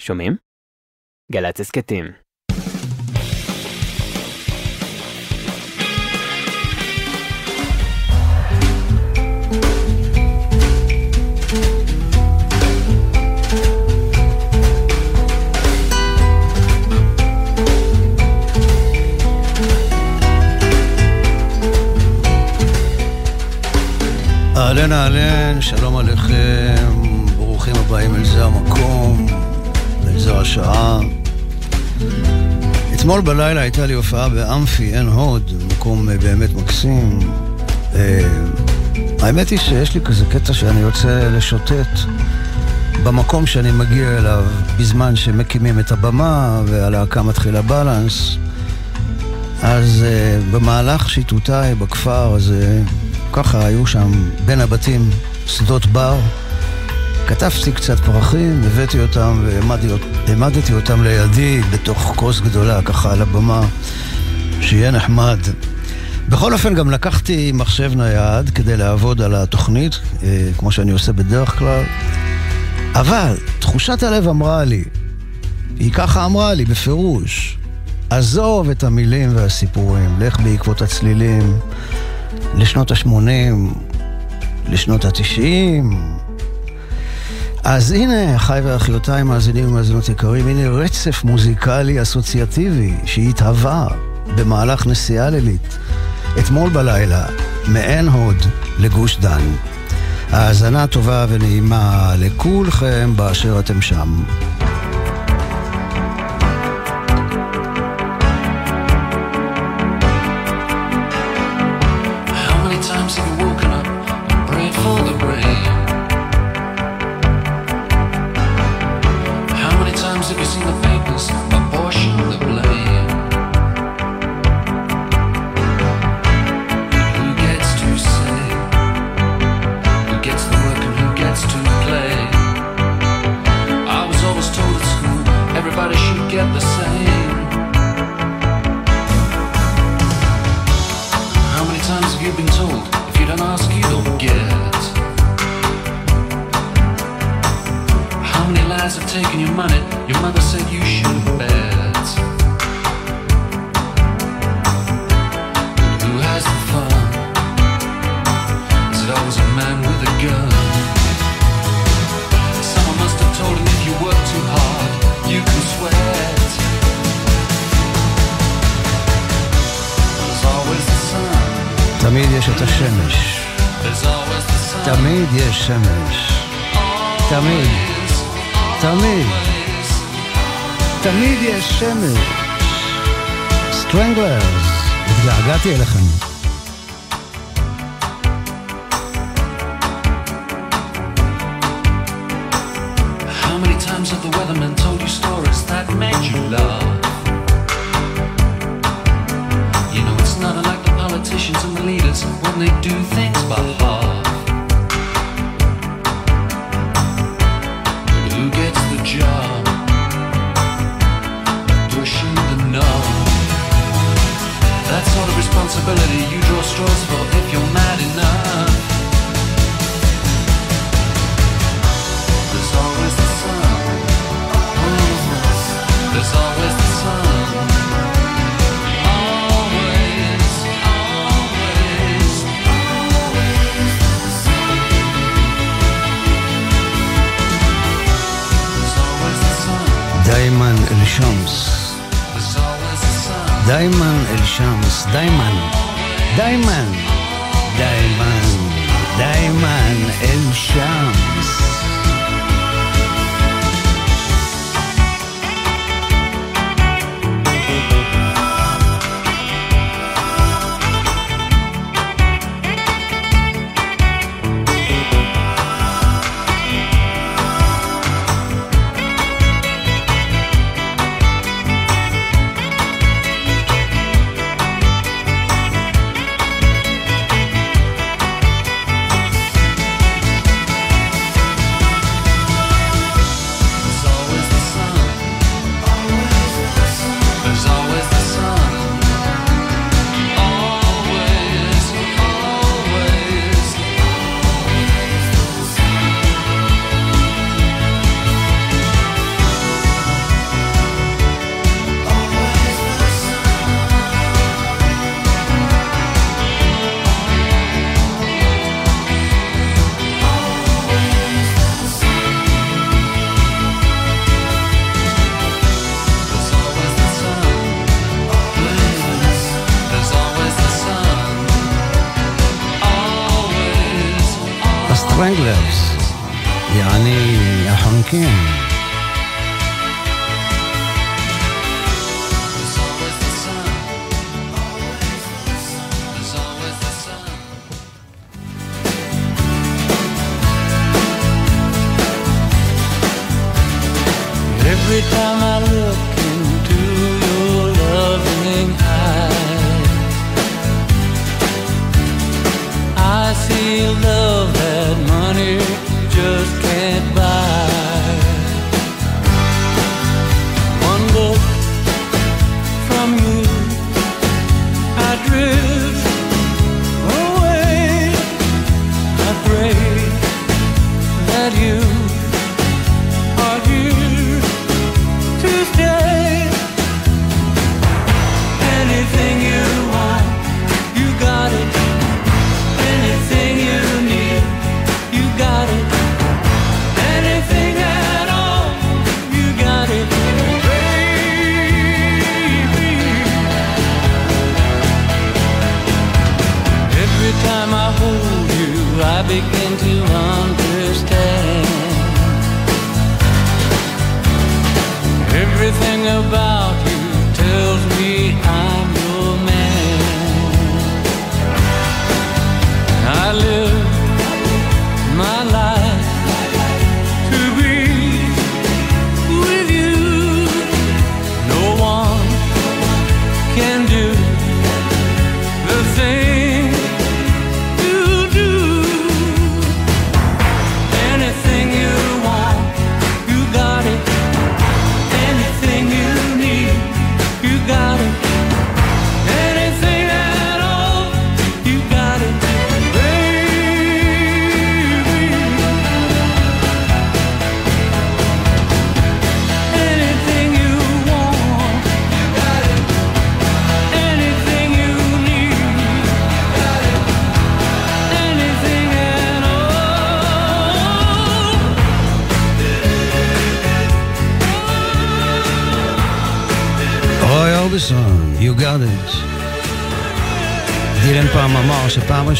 שומעים? גל"צ הסכתים. אהלן אהלן, שלום עליכם, ברוכים הבאים אל זה המקום, זו השעה. אתמול בלילה הייתה לי הופעה באמפי עין הוד, מקום אה, באמת מקסים. אה, האמת היא שיש לי כזה קטע שאני יוצא לשוטט במקום שאני מגיע אליו בזמן שמקימים את הבמה והלהקה מתחילה בלנס. אז uh, במהלך שיטוטיי בכפר, uh, ככה היו שם בין הבתים שדות בר. כתבתי קצת פרחים, הבאתי אותם והעמדתי אותם לידי בתוך כוס גדולה, ככה על הבמה, שיהיה נחמד. בכל אופן, גם לקחתי מחשב נייד כדי לעבוד על התוכנית, uh, כמו שאני עושה בדרך כלל. אבל תחושת הלב אמרה לי, היא ככה אמרה לי בפירוש, עזוב את המילים והסיפורים, לך בעקבות הצלילים לשנות ה-80, לשנות ה-90. אז הנה, אחיי ואחיותיי, מאזינים ומאזינות יקרים, הנה רצף מוזיקלי אסוציאטיבי שהתהווה במהלך נסיעה לילית אתמול בלילה, מעין הוד לגוש דן. האזנה טובה ונעימה לכולכם באשר אתם שם. תמיד, תמיד, תמיד יש שמש. סטרנגלרס, התגעגעתי אליכם. How many times have the weathermen told פרנגלרס, יעני החונקים.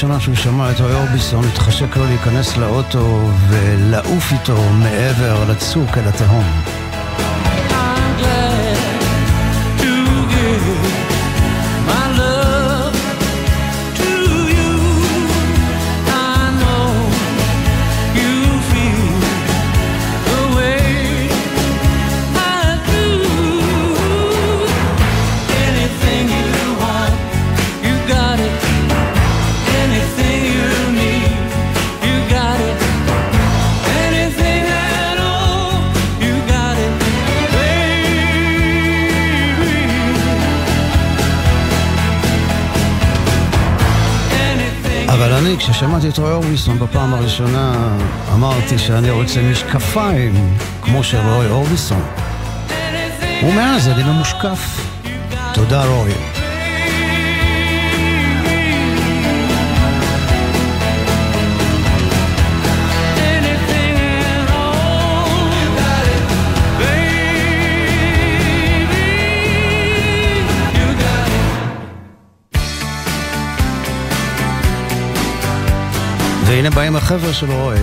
הראשונה שהוא שמע את רוי אורביסון התחשק לו להיכנס לאוטו ולעוף איתו מעבר לצוק אל התהום. שם בפעם הראשונה אמרתי שאני רוצה משקפיים כמו של רוי אורביסון. ומאז אני ממושקף. תודה רוי. והנה באים החבר'ה שלו, רואה.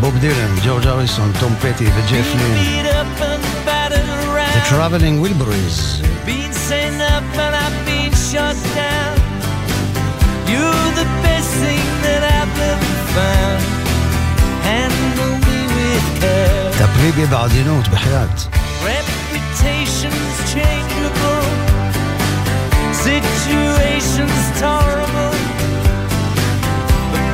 בוב דילן, ג'ורג' אריסון, טום פטי וג'ף לין. The Traveling Wilburys. You're the best thing that I've ever found. Handle me with care. תפלי בי בעדינות, בחייאת. Reputations changeable. Situations tolerable.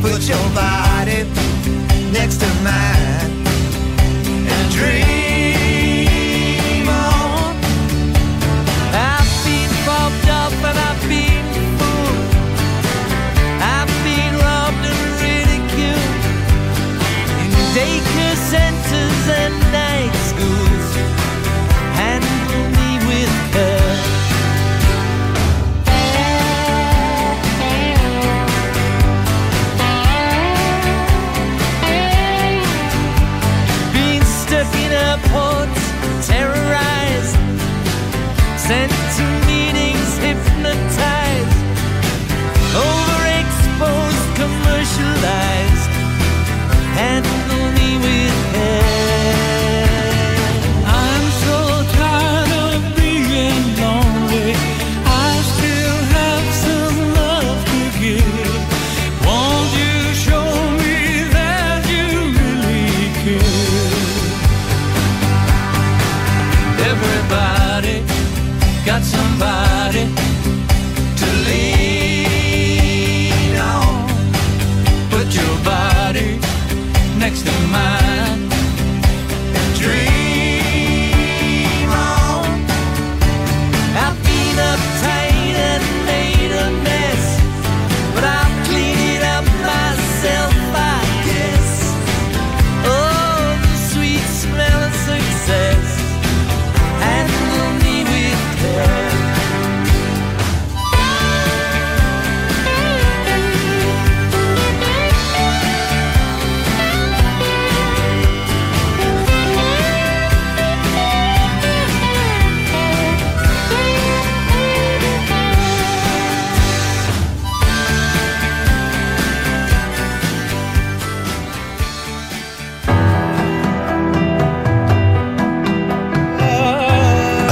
Put your body next to mine.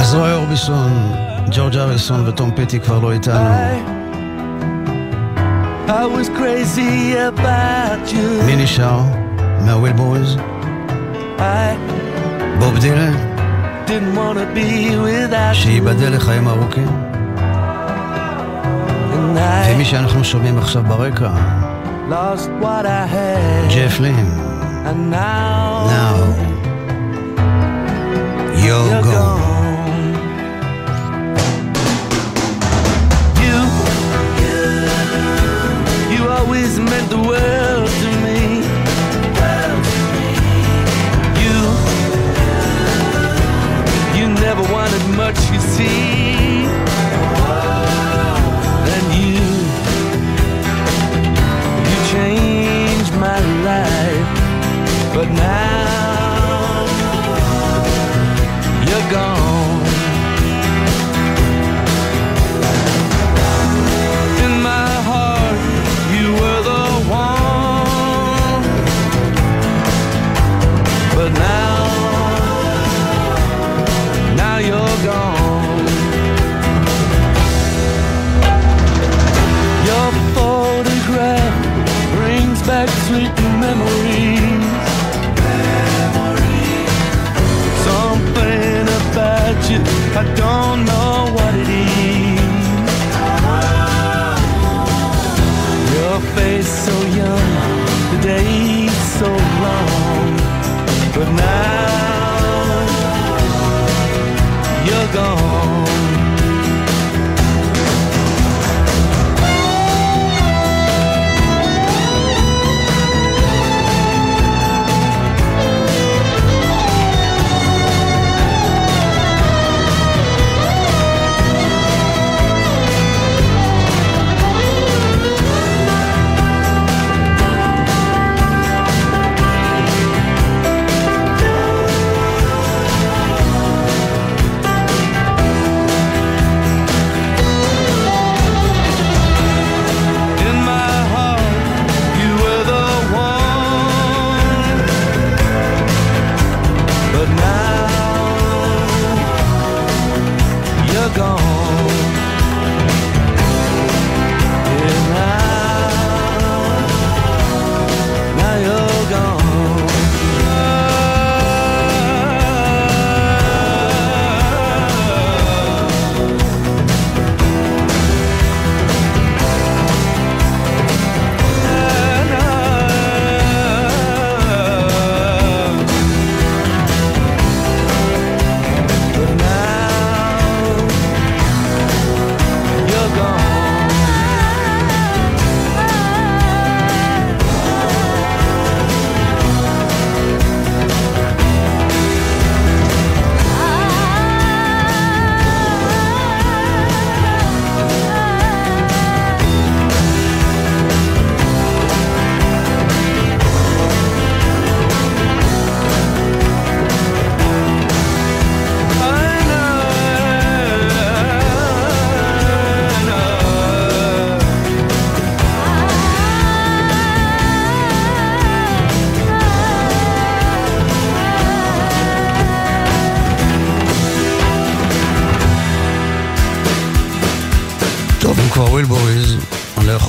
זוהי אורביסון, ג'ורג' אריסון וטום פטי כבר לא איתנו. מי נשאר? מהוויל בויז? בוב דילן? שייבדל לחיים ארוכים? ומי שאנחנו שומעים עכשיו ברקע? ג'ף לין. Now, now you're, you're gone. gone. meant the world to me. You, you never wanted much, you see. And you, you changed my life, but now you're gone. I don't know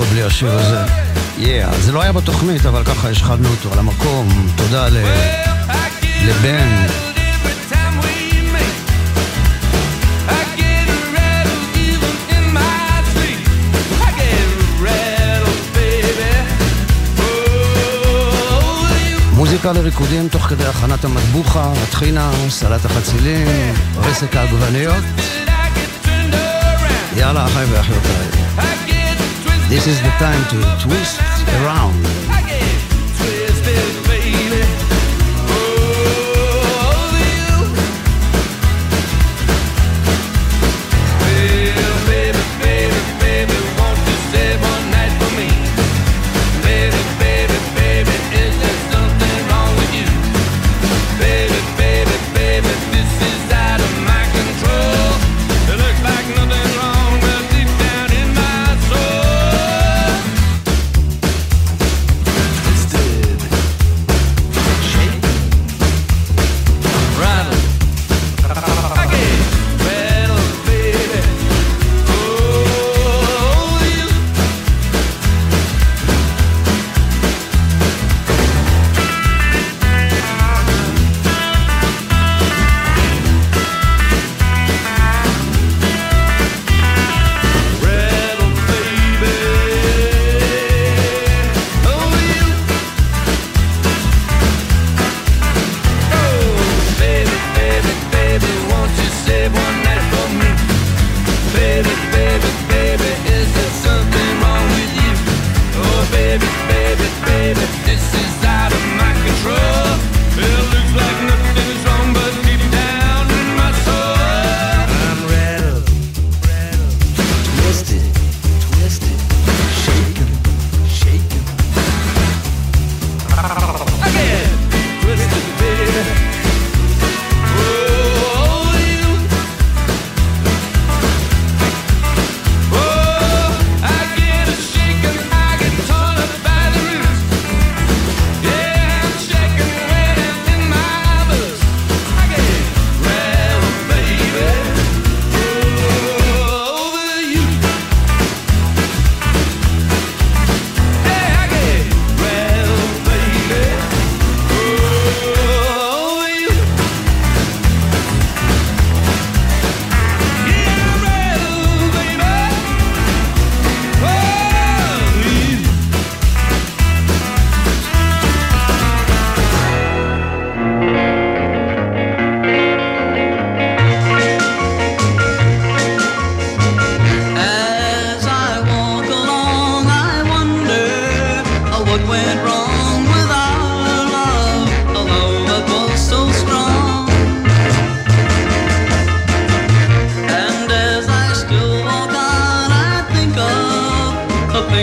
יכול בלי השיר הזה. Yeah, זה לא היה בתוכנית, אבל ככה השחדנו אותו על המקום. תודה ל... לבן. מוזיקה לריקודים תוך כדי הכנת המטבוחה, הטחינה, סלט החצילים, רסק העגבניות. יאללה, אחי ואחיותיי. This is the time to twist around.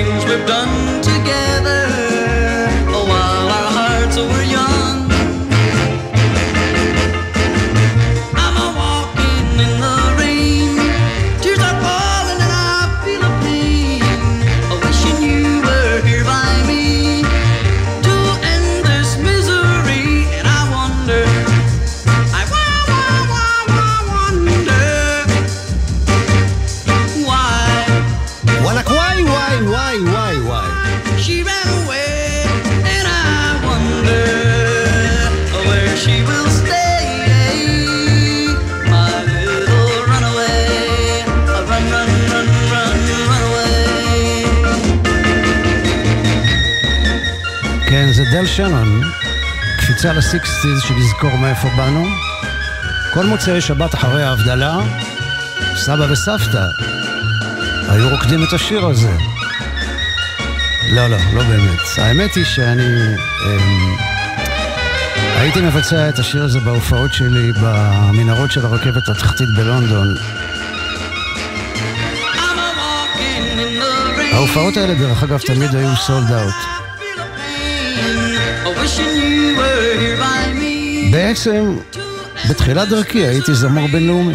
Things we've done קפיצה לסיקסטיז שנזכור מאיפה באנו. כל מוצאי שבת אחרי ההבדלה, סבא וסבתא היו רוקדים את השיר הזה. לא, לא, לא באמת. האמת היא שאני אמ, הייתי מבצע את השיר הזה בהופעות שלי במנהרות של הרכבת התחתית בלונדון. ההופעות האלה, דרך אגב, תמיד היו סולד אאוט. בעצם, בתחילת דרכי הייתי זמר בינלאומי.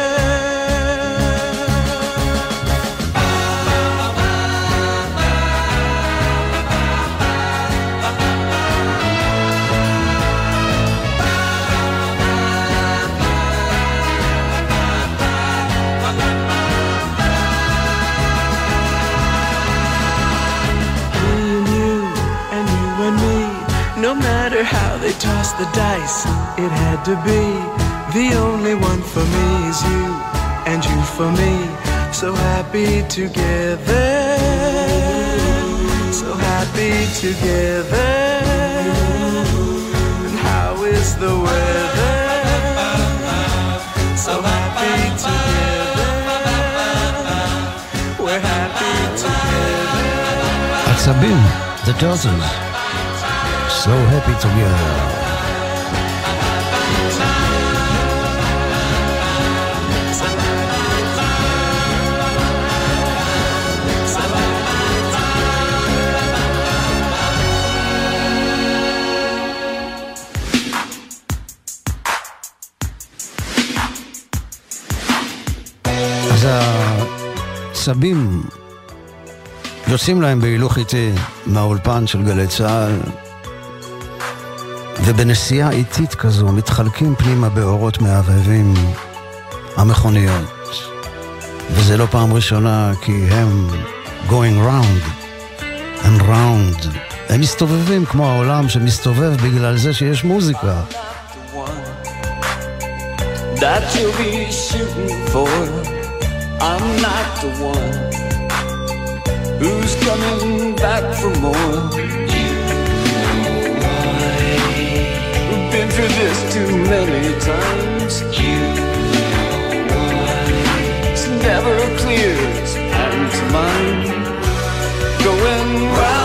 wonder how they tossed the dice. It had to be the only one for me is you, and you for me. So happy together, so happy together. And how is the weather? So happy together, we're happy together. At Sabine, the dozens. So happy together. העצבים יוצאים להם בהילוך איטי מהאולפן של גלי צה"ל, ובנסיעה איטית כזו מתחלקים פנימה באורות מהבהבים המכוניות. וזה לא פעם ראשונה כי הם going round and round. הם מסתובבים כמו העולם שמסתובב בגלל זה שיש מוזיקה. that you'll be shooting for. I'm not the one who's coming back for more. Through this too many times. You know why? It's never clear, it's pantomime. Going round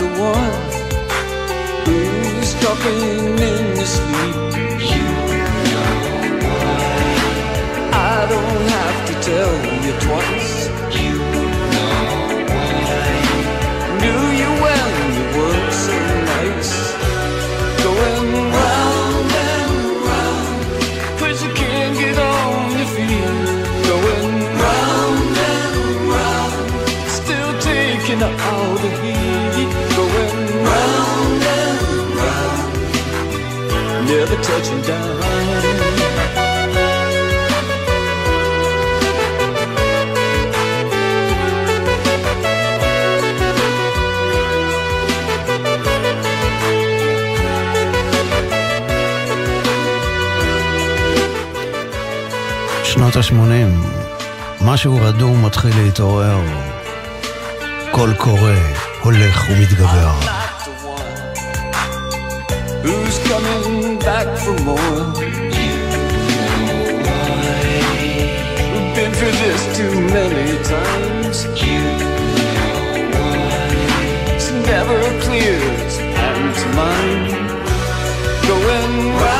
the one who's talking in your sleep. You know why? I don't have to tell you twice. שנות ה-80, משהו רדום מתחיל להתעורר. הקול קורא, הולך ומתגבר. never clear, it's happened to mine. Going round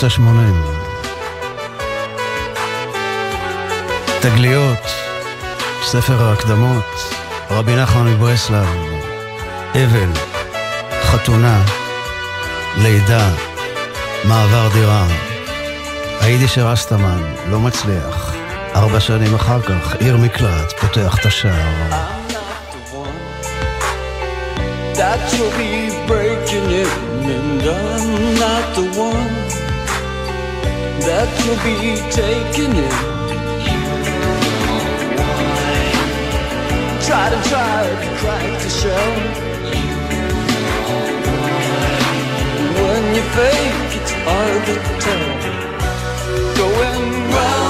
שנות ה-80. תגליות, ספר ההקדמות, רבי נחמן מברסלב, אבל, חתונה, לידה, מעבר דירה. היידיש רסטמן, לא מצליח. ארבע שנים אחר כך, עיר מקלט, פותח את השער. That you'll be breaking in, and I'm not the one that you'll be taking in. Try to try to crack the shell. When you fake, it's hard to tell. Going round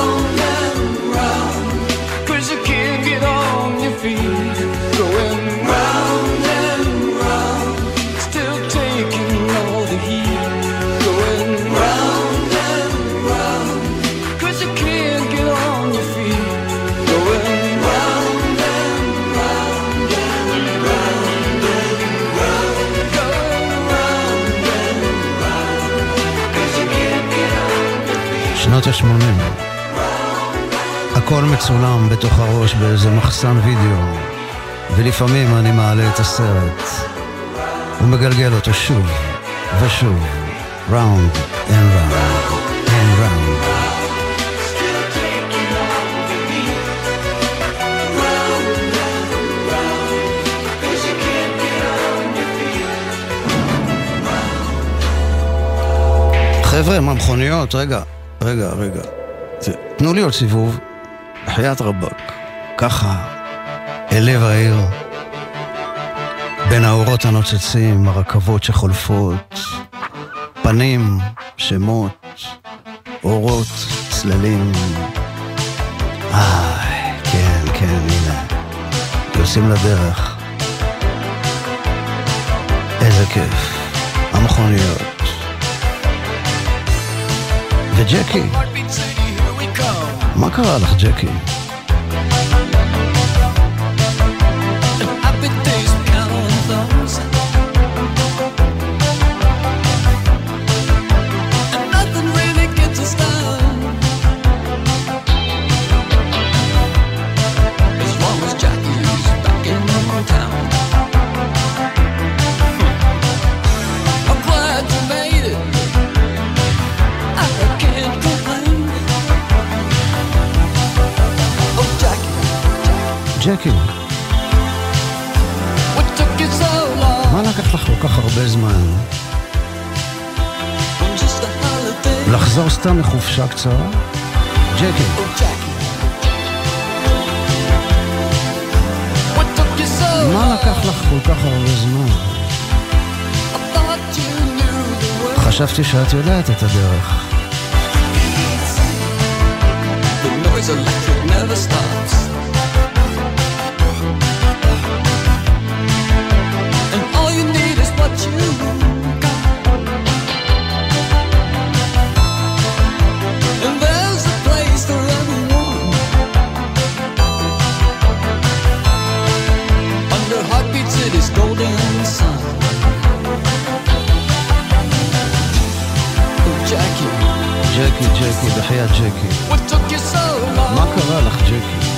הכל מצולם בתוך הראש באיזה מחסן וידאו, ולפעמים אני מעלה את הסרט ומגלגל אותו שוב ושוב, and round and round. חבר'ה, מה מכוניות? רגע, רגע, רגע. תנו לי עוד סיבוב. בחייאת רבאק. ככה, אל לב העיר. בין האורות הנוצצים, הרכבות שחולפות, פנים, שמות, אורות, צללים. איי, כן, כן, הנה. יוצאים לדרך. איזה כיף. המכוניות. וג'קי, מה קרה לך, ג'קי? You so? מה לקח לך כל כך הרבה זמן? לחזור סתם מחופשה קצרה? ג'קי, Oh, so מה? לקח לך כל כך הרבה זמן? חשבתי שאת יודעת את הדרך. The noise electric never stops. ג'קי, ג'קי, בחייאת ג'קי. מה קרה לך, ג'קי?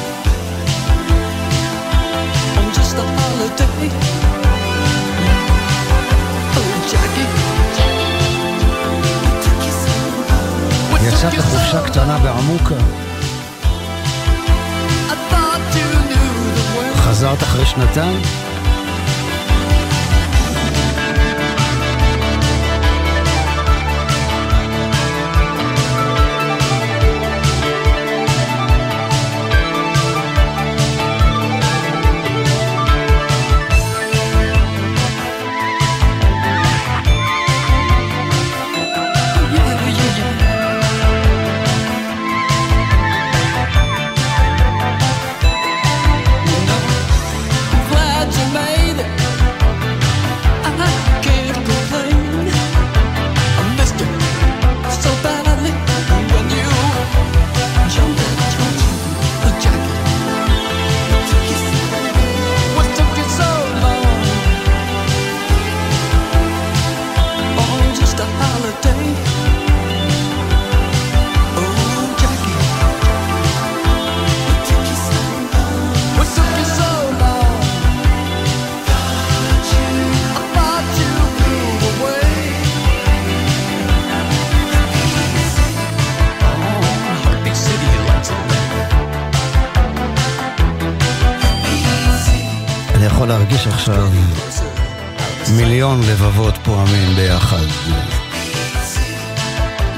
Oh, יצאת so קטנה בעמוקה. חזרת אחרי שנתיים?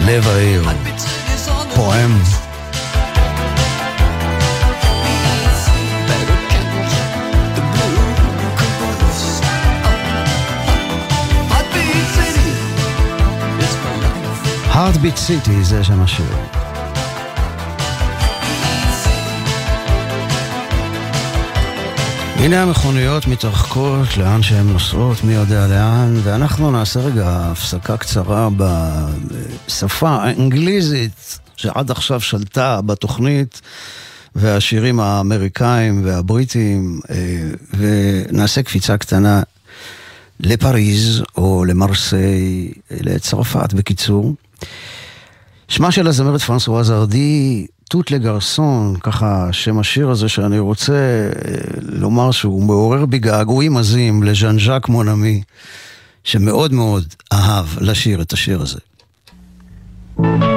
לב העיר, Heartbeat City's on the פועם. better catch the blue colors. Heartbeat City is my life. Heartbeat City זה שם השיר. הנה המכוניות מתרחקות לאן שהן נוסעות, מי יודע לאן, ואנחנו נעשה רגע הפסקה קצרה בשפה האנגליזית שעד עכשיו שלטה בתוכנית, והשירים האמריקאים והבריטים, אה, ונעשה קפיצה קטנה לפריז או למרסיי, לצרפת בקיצור. שמה של הזמרת פרנסואז ארדי, טוט לגרסון, ככה שם השיר הזה שאני רוצה אה, לומר שהוא מעורר בי געגועים עזים לז'אן ז'אק מונמי, שמאוד מאוד אהב לשיר את השיר הזה. Tous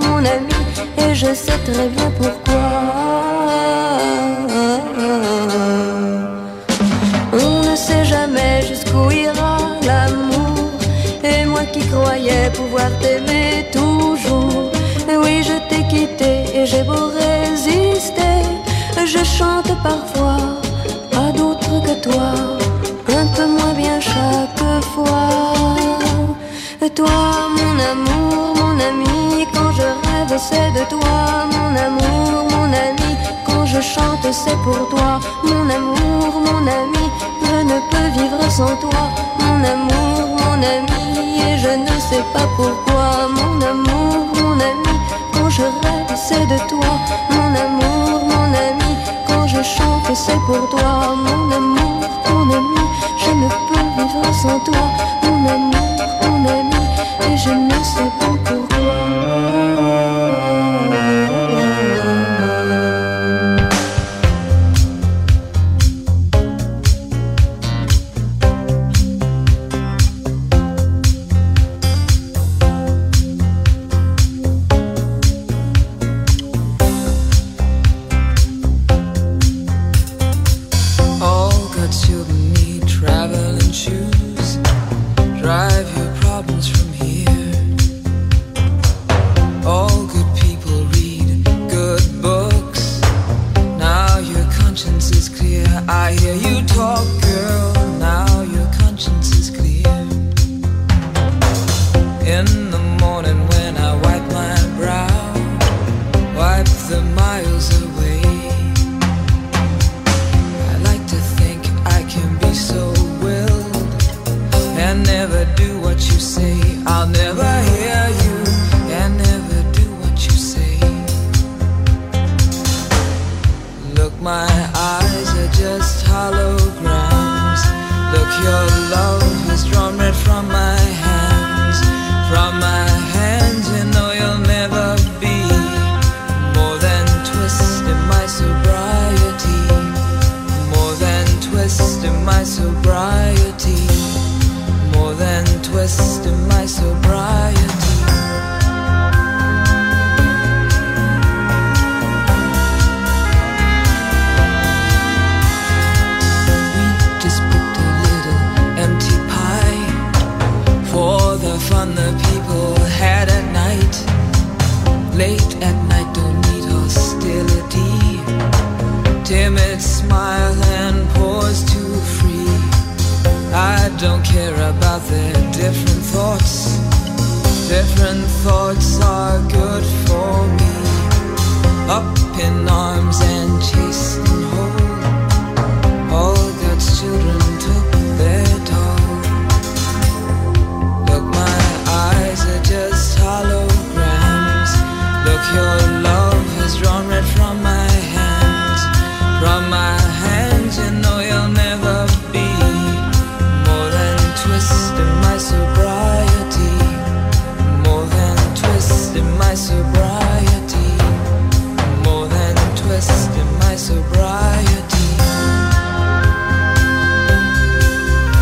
mon ami, et je sais très bien pourquoi. On ne sait jamais jusqu'où ira l'amour, et moi qui croyais pouvoir t'aimer toujours. Oui, je t'ai quitté et j'ai beau résister, je chante parfois à d'autres que toi, un peu moins bien chaque fois. Toi, mon amour, mon ami, quand c'est de toi, mon amour, mon ami. Quand je chante, c'est pour toi, mon amour, mon ami. Je ne peux vivre sans toi, mon amour, mon ami. Et je ne sais pas pourquoi, mon amour, mon ami. Quand je rêve, c'est de toi, mon amour, mon ami. Quand je chante, c'est pour toi, mon amour, mon ami. Je ne peux vivre sans toi, mon ami. the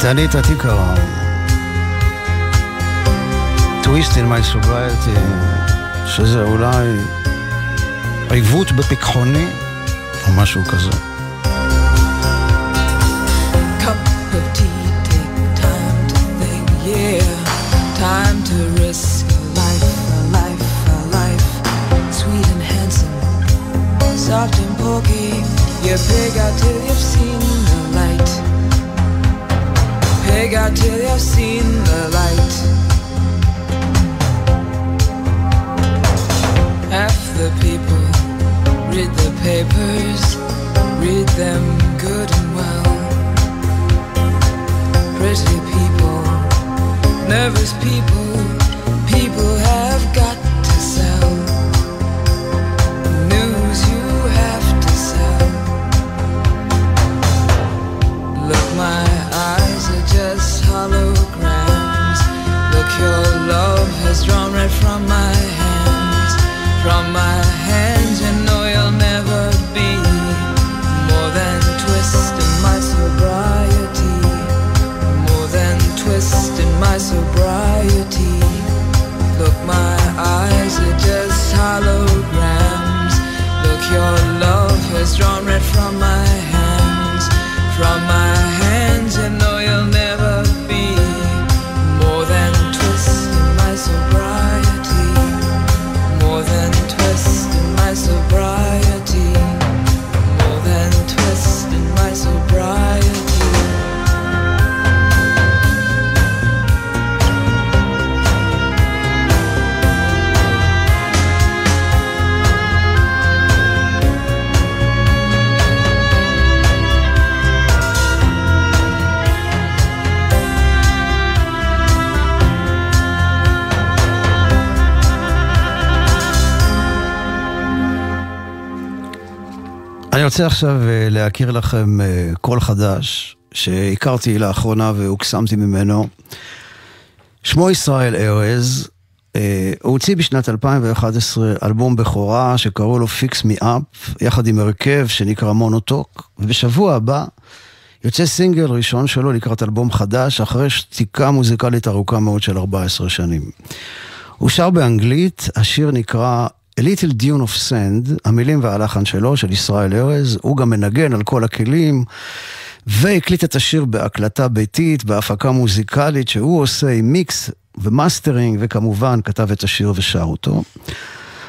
ליצנית עתיקה. טוויסט אין מי סוברייטי, שזה אולי עיוות בפיקחוני, או משהו כזה. soft and pokey. You big out till you've seen. Pig out till you've seen the light. Half the people read the papers, read them good and well. Pretty people, nervous people, people holograms. Look, your love has drawn right from my hands. From my hands, you know you'll never be more than twist in my sobriety. More than twist in my sobriety. Look, my eyes are just holograms. Look, your love has drawn red from my hands. From my רוצה עכשיו אה, להכיר לכם אה, קול חדש שהכרתי לאחרונה והוקסמתי ממנו. שמו ישראל ארז, אה, הוא הוציא בשנת 2011 אלבום בכורה שקראו לו Fix Me Up, יחד עם הרכב שנקרא מונוטוק, ובשבוע הבא יוצא סינגל ראשון שלו לקראת אלבום חדש, אחרי שתיקה מוזיקלית ארוכה מאוד של 14 שנים. הוא שר באנגלית, השיר נקרא A Little Dune of Sand, המילים והלחן שלו, של ישראל ארז, הוא גם מנגן על כל הכלים, והקליט את השיר בהקלטה ביתית, בהפקה מוזיקלית, שהוא עושה עם מיקס ומאסטרינג, וכמובן כתב את השיר ושר אותו.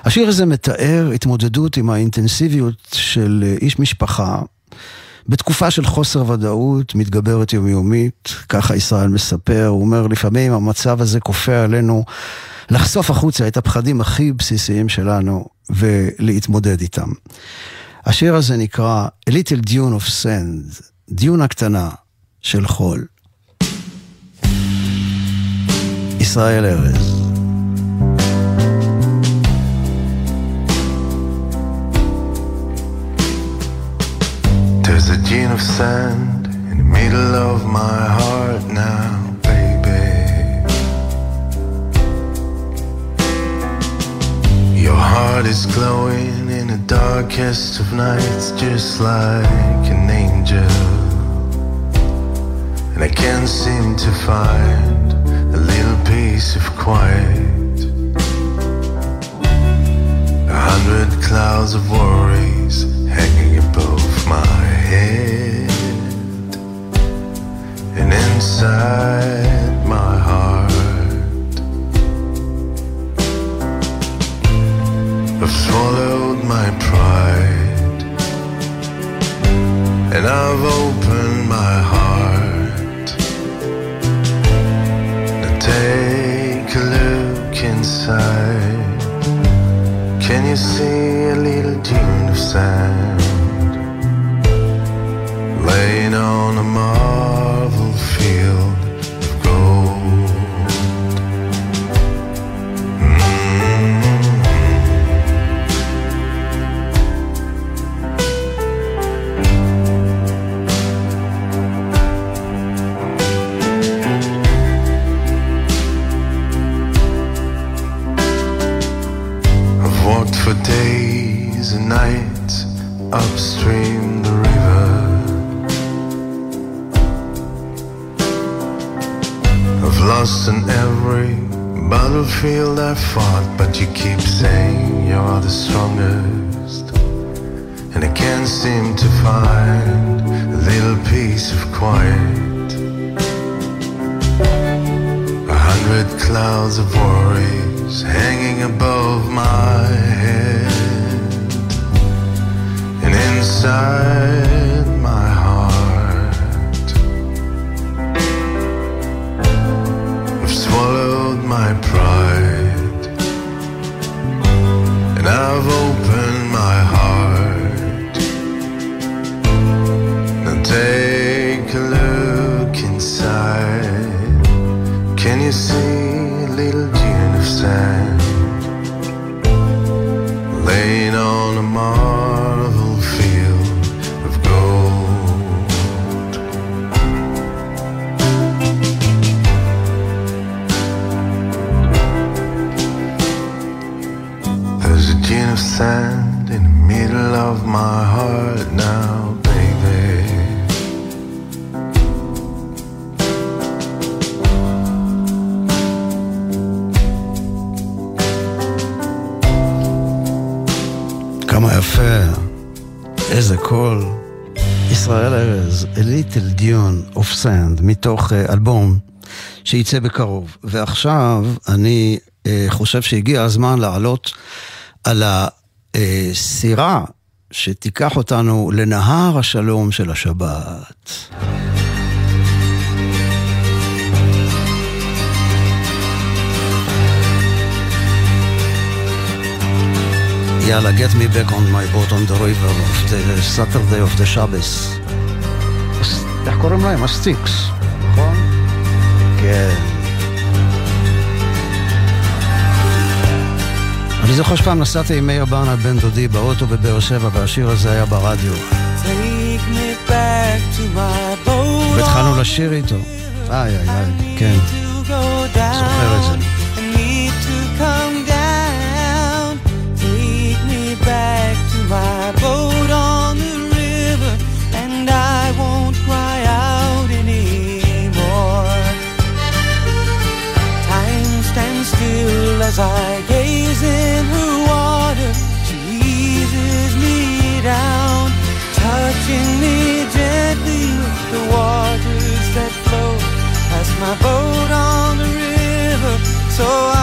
השיר הזה מתאר התמודדות עם האינטנסיביות של איש משפחה, בתקופה של חוסר ודאות מתגברת יומיומית, ככה ישראל מספר, הוא אומר לפעמים המצב הזה כופה עלינו לחשוף החוצה את הפחדים הכי בסיסיים שלנו ולהתמודד איתם. השיר הזה נקרא A Little Dune of Sand, דיונה קטנה של חול. ישראל ארז. There's a dune of sand in the middle of my heart now, Your heart is glowing in the darkest of nights, just like an angel. And I can't seem to find a little piece of quiet. A hundred clouds of worries hanging above my head. And inside my heart, I've swallowed my pride. And I've opened my heart. Now take a look inside. Can you see a little dune of sand laying on a marble battlefield I fought, but you keep saying you're the strongest. And I can't seem to find a little piece of quiet. A hundred clouds of worries hanging above my head. And inside my heart, I've swallowed my pride. And I've opened my heart. Now take a look inside. Can you see little dune of sand קול. ישראל ארז, A Little Dune of Sand, מתוך אה, אלבום שייצא בקרוב. ועכשיו אני אה, חושב שהגיע הזמן לעלות על הסירה שתיקח אותנו לנהר השלום של השבת. יאללה, get me back on my boat on the river of the Saturday of the Shabbos. איך קוראים להם? ה Styx, נכון? כן. אני זוכר שפעם נסעתי עם מאיר ברנד בן דודי באוטו בבאר שבע והשיר הזה היה ברדיו. והתחלנו לשיר איתו. איי איי איי, כן, זוכר את. זה. My boat on the river, so I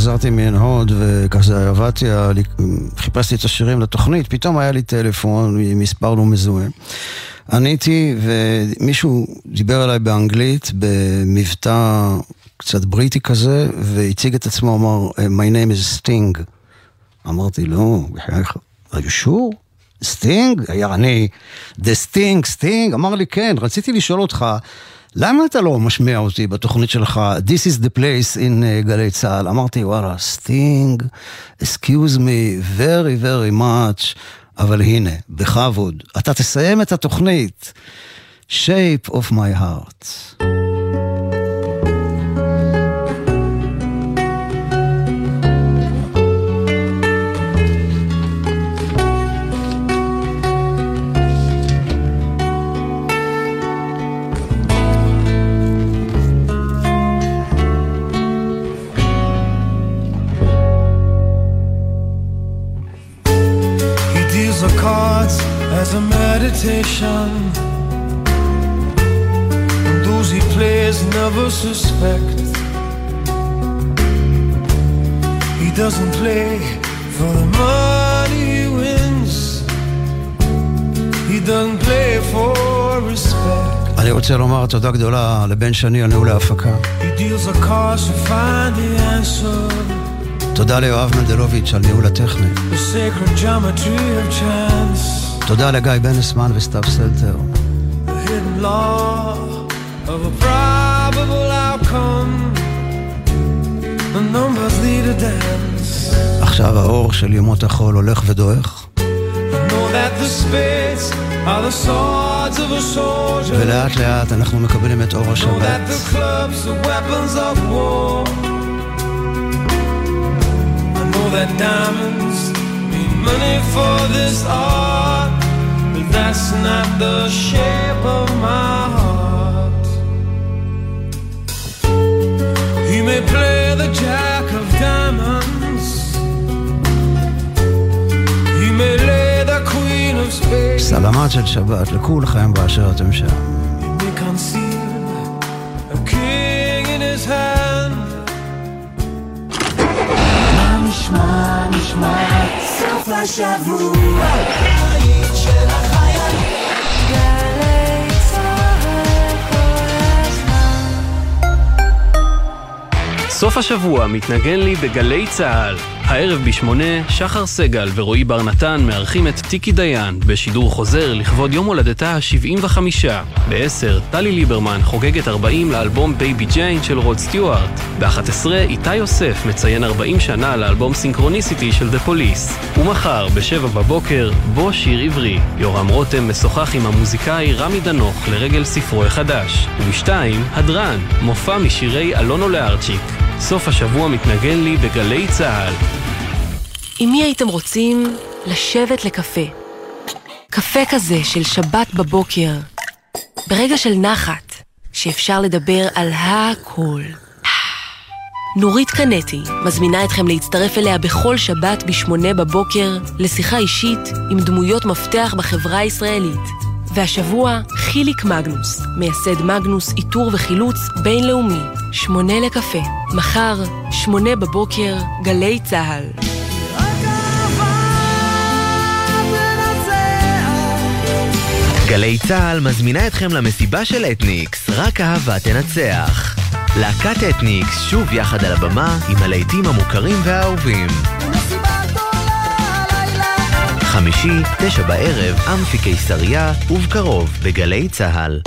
כשחזרתי מעין הוד וכזה עבדתי, חיפשתי את השירים לתוכנית, פתאום היה לי טלפון ממספר לא מזוהה. עניתי ומישהו דיבר אליי באנגלית במבטא קצת בריטי כזה, והציג את עצמו, אמר, My name is Sting. אמרתי, לא, בחייך, are you sure? סטינג? היה אני, The Sting, סטינג? אמר לי, כן, רציתי לשאול אותך, למה אתה לא משמיע אותי בתוכנית שלך, This is the place in אה, גלי צה"ל? אמרתי, וואלה, סטינג, excuse me very very much, אבל הנה, בכבוד, אתה תסיים את התוכנית. Shape of my heart. as a meditation. And those he plays never suspect. He doesn't play for the money he wins. He doesn't play for respect. אני רוצה לומר תודה גדולה לבן שני על ניהול ההפקה. He deals the cards to find the answer. תודה ליואב מנדלוביץ' על ניהול הטכני. תודה לגיא בנסמן וסתיו סלטר. עכשיו האור של ימות החול הולך ודועך. ולאט לאט אנחנו מקבלים את אור השבת. that diamonds mean money for this art, that's not the shape of my heart. He may play the jack of diamonds. He may lay the queen of spades. סלמת של שבת לכולכם באשר אתם שם. He may conceal a סוף השבוע מתנגן לי בגלי צה"ל. הערב בשמונה, שחר סגל ורועי בר נתן מארחים את טיקי דיין בשידור חוזר לכבוד יום הולדתה ה-75. ב-10, טלי ליברמן חוגגת 40 לאלבום בייבי ג'יין של רוד סטיוארט. ב-11, איתי יוסף מציין 40 שנה לאלבום סינכרוניסיטי של דה פוליס. ומחר, ב-7 בבוקר, בוא שיר עברי. יורם רותם משוחח עם המוזיקאי רמי דנוך לרגל ספרו החדש. וב-2, הדרן, מופע משירי אלונו לארצ'יק. סוף השבוע מתנגן לי בגלי צה"ל. עם מי הייתם רוצים לשבת לקפה? קפה כזה של שבת בבוקר, ברגע של נחת, שאפשר לדבר על הכל. נורית קנטי מזמינה אתכם להצטרף אליה בכל שבת בשמונה בבוקר לשיחה אישית עם דמויות מפתח בחברה הישראלית. והשבוע חיליק מגנוס, מייסד מגנוס איתור וחילוץ בינלאומי. שמונה לקפה. מחר, שמונה בבוקר, גלי צה"ל. גלי צה"ל מזמינה אתכם למסיבה של אתניקס, רק אהבה תנצח. להקת אתניקס שוב יחד על הבמה עם הלהיטים המוכרים והאהובים. חמישי, תשע בערב, אמפי קיסריה, ובקרוב בגלי צה"ל.